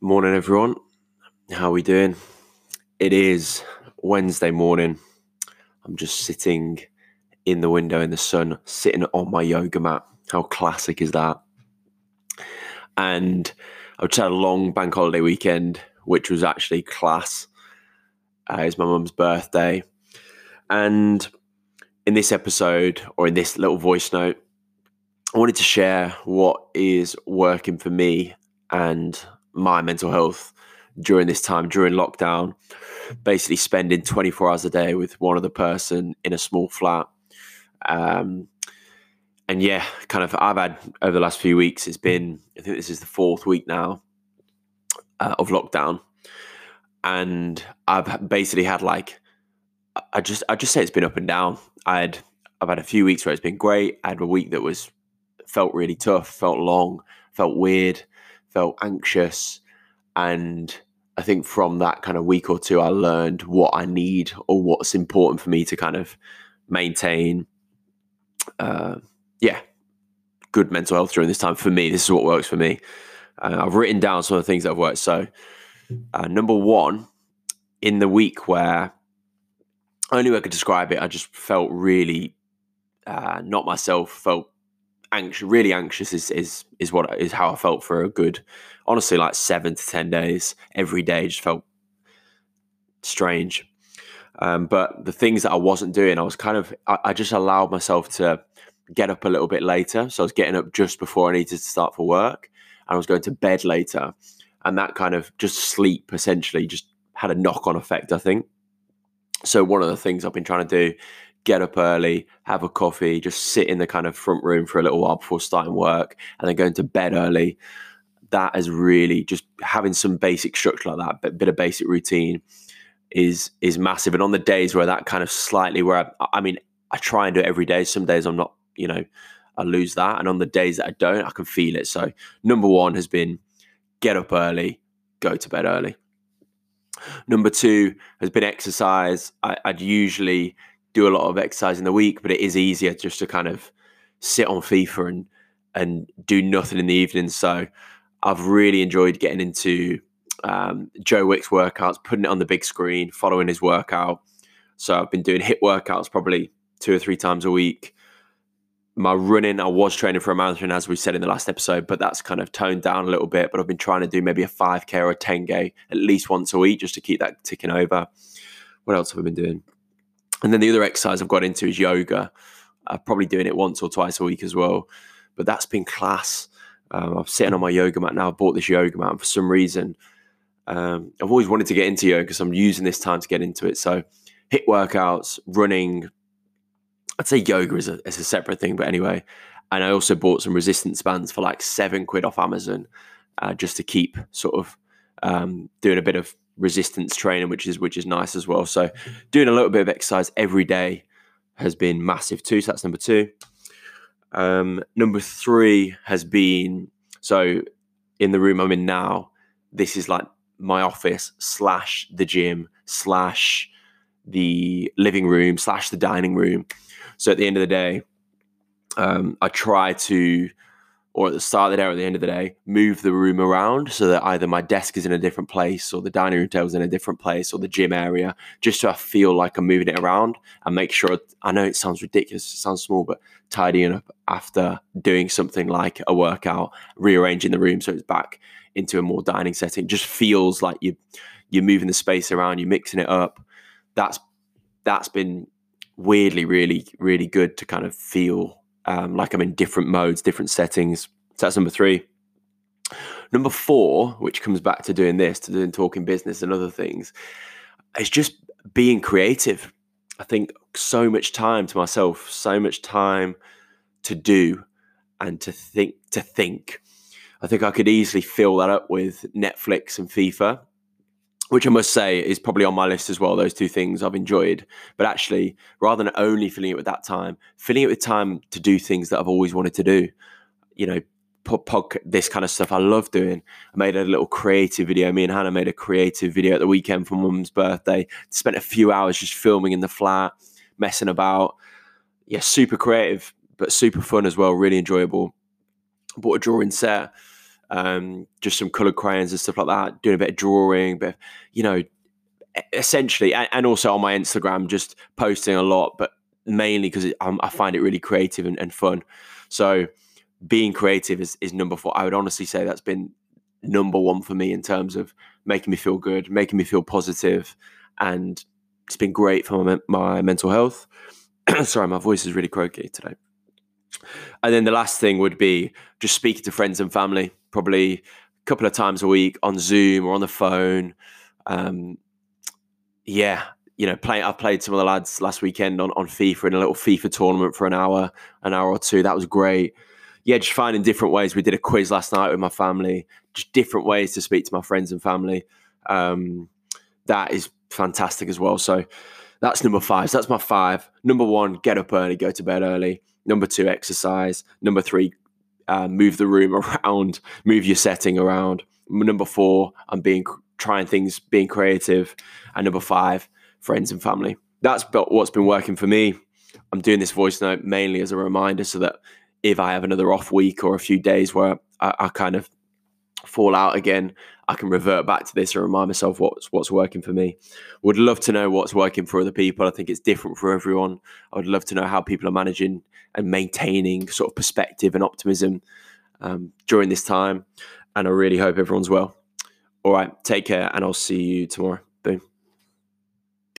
Morning, everyone. How are we doing? It is Wednesday morning. I'm just sitting in the window in the sun, sitting on my yoga mat. How classic is that? And I've just had a long bank holiday weekend, which was actually class. Uh, it's my mum's birthday. And in this episode, or in this little voice note, I wanted to share what is working for me and my mental health during this time, during lockdown. Basically, spending 24 hours a day with one other person in a small flat. Um, and yeah, kind of, I've had over the last few weeks, it's been, I think this is the fourth week now uh, of lockdown. And I've basically had like, I just, I just say it's been up and down. I had, I've had a few weeks where it's been great. I had a week that was felt really tough, felt long, felt weird, felt anxious. And I think from that kind of week or two, I learned what I need or what's important for me to kind of maintain, uh, yeah, good mental health during this time. For me, this is what works for me. Uh, I've written down some of the things that have worked. So, uh, number one, in the week where only way I could describe it, I just felt really uh, not myself, felt anxious, really anxious is is is what is how I felt for a good, honestly, like seven to ten days every day. Just felt strange. Um, but the things that I wasn't doing, I was kind of, I, I, just allowed myself to get up a little bit later. So I was getting up just before I needed to start for work, and I was going to bed later, and that kind of just sleep essentially just had a knock on effect. I think. So one of the things I've been trying to do get up early, have a coffee, just sit in the kind of front room for a little while before starting work, and then going to bed early. That is really just having some basic structure like that, but bit of basic routine is is massive. And on the days where that kind of slightly where I, I mean, I try and do it every day. Some days I'm not, you know, I lose that, and on the days that I don't, I can feel it. So number one has been get up early, go to bed early. Number two has been exercise. I, would usually do a lot of exercise in the week, but it is easier just to kind of sit on FIFA and and do nothing in the evening. So I've really enjoyed getting into um, Joe Wicks workouts, putting it on the big screen, following his workout. So I've been doing HIIT workouts probably two or three times a week. My running, I was training for a marathon, as we said in the last episode, but that's kind of toned down a little bit. But I've been trying to do maybe a 5K or a 10K at least once a week just to keep that ticking over. What else have I been doing? And then the other exercise I've got into is yoga. I'm probably doing it once or twice a week as well. But that's been class. Um, I'm sitting on my yoga mat now. I bought this yoga mat. And for some reason, um, I've always wanted to get into yoga so I'm using this time to get into it. So, HIIT workouts, running. I'd say yoga is a, is a separate thing, but anyway. And I also bought some resistance bands for like seven quid off Amazon uh, just to keep sort of um, doing a bit of resistance training, which is which is nice as well. So doing a little bit of exercise every day has been massive too. So that's number two. Um, number three has been so in the room I'm in now. This is like my office slash the gym slash the living room slash the dining room. So at the end of the day, um, I try to or at the start of the day or at the end of the day, move the room around so that either my desk is in a different place or the dining room table is in a different place or the gym area, just so I feel like I'm moving it around and make sure I know it sounds ridiculous, it sounds small, but tidying up after doing something like a workout, rearranging the room so it's back into a more dining setting just feels like you you're moving the space around, you're mixing it up. That's that's been weirdly really really good to kind of feel um, like I'm in different modes, different settings. So that's number three. Number four, which comes back to doing this, to doing talking business and other things, is just being creative. I think so much time to myself, so much time to do and to think to think. I think I could easily fill that up with Netflix and FIFA which I must say is probably on my list as well. Those two things I've enjoyed, but actually, rather than only filling it with that time, filling it with time to do things that I've always wanted to do. You know, pod, this kind of stuff I love doing. I made a little creative video. Me and Hannah made a creative video at the weekend for Mum's birthday. Spent a few hours just filming in the flat, messing about. Yeah, super creative, but super fun as well. Really enjoyable. Bought a drawing set um, just some colored crayons and stuff like that, doing a bit of drawing, but you know, essentially, and, and also on my Instagram, just posting a lot, but mainly because I find it really creative and, and fun. So being creative is, is number four. I would honestly say that's been number one for me in terms of making me feel good, making me feel positive, and it's been great for my, my mental health. Sorry, my voice is really croaky today. And then the last thing would be just speaking to friends and family, probably a couple of times a week on Zoom or on the phone. Um, yeah, you know, play. I played some of the lads last weekend on, on FIFA in a little FIFA tournament for an hour, an hour or two. That was great. Yeah, just finding different ways. We did a quiz last night with my family. Just different ways to speak to my friends and family. Um, that is fantastic as well. So that's number five. So that's my five. Number one, get up early, go to bed early. Number two, exercise. Number three, uh, move the room around, move your setting around. Number four, I'm being trying things, being creative. And number five, friends and family. That's what's been working for me. I'm doing this voice note mainly as a reminder so that if I have another off week or a few days where I, I kind of fall out again, I can revert back to this and remind myself what's what's working for me. Would love to know what's working for other people. I think it's different for everyone. I would love to know how people are managing and maintaining sort of perspective and optimism um, during this time. And I really hope everyone's well. All right, take care, and I'll see you tomorrow. Boom.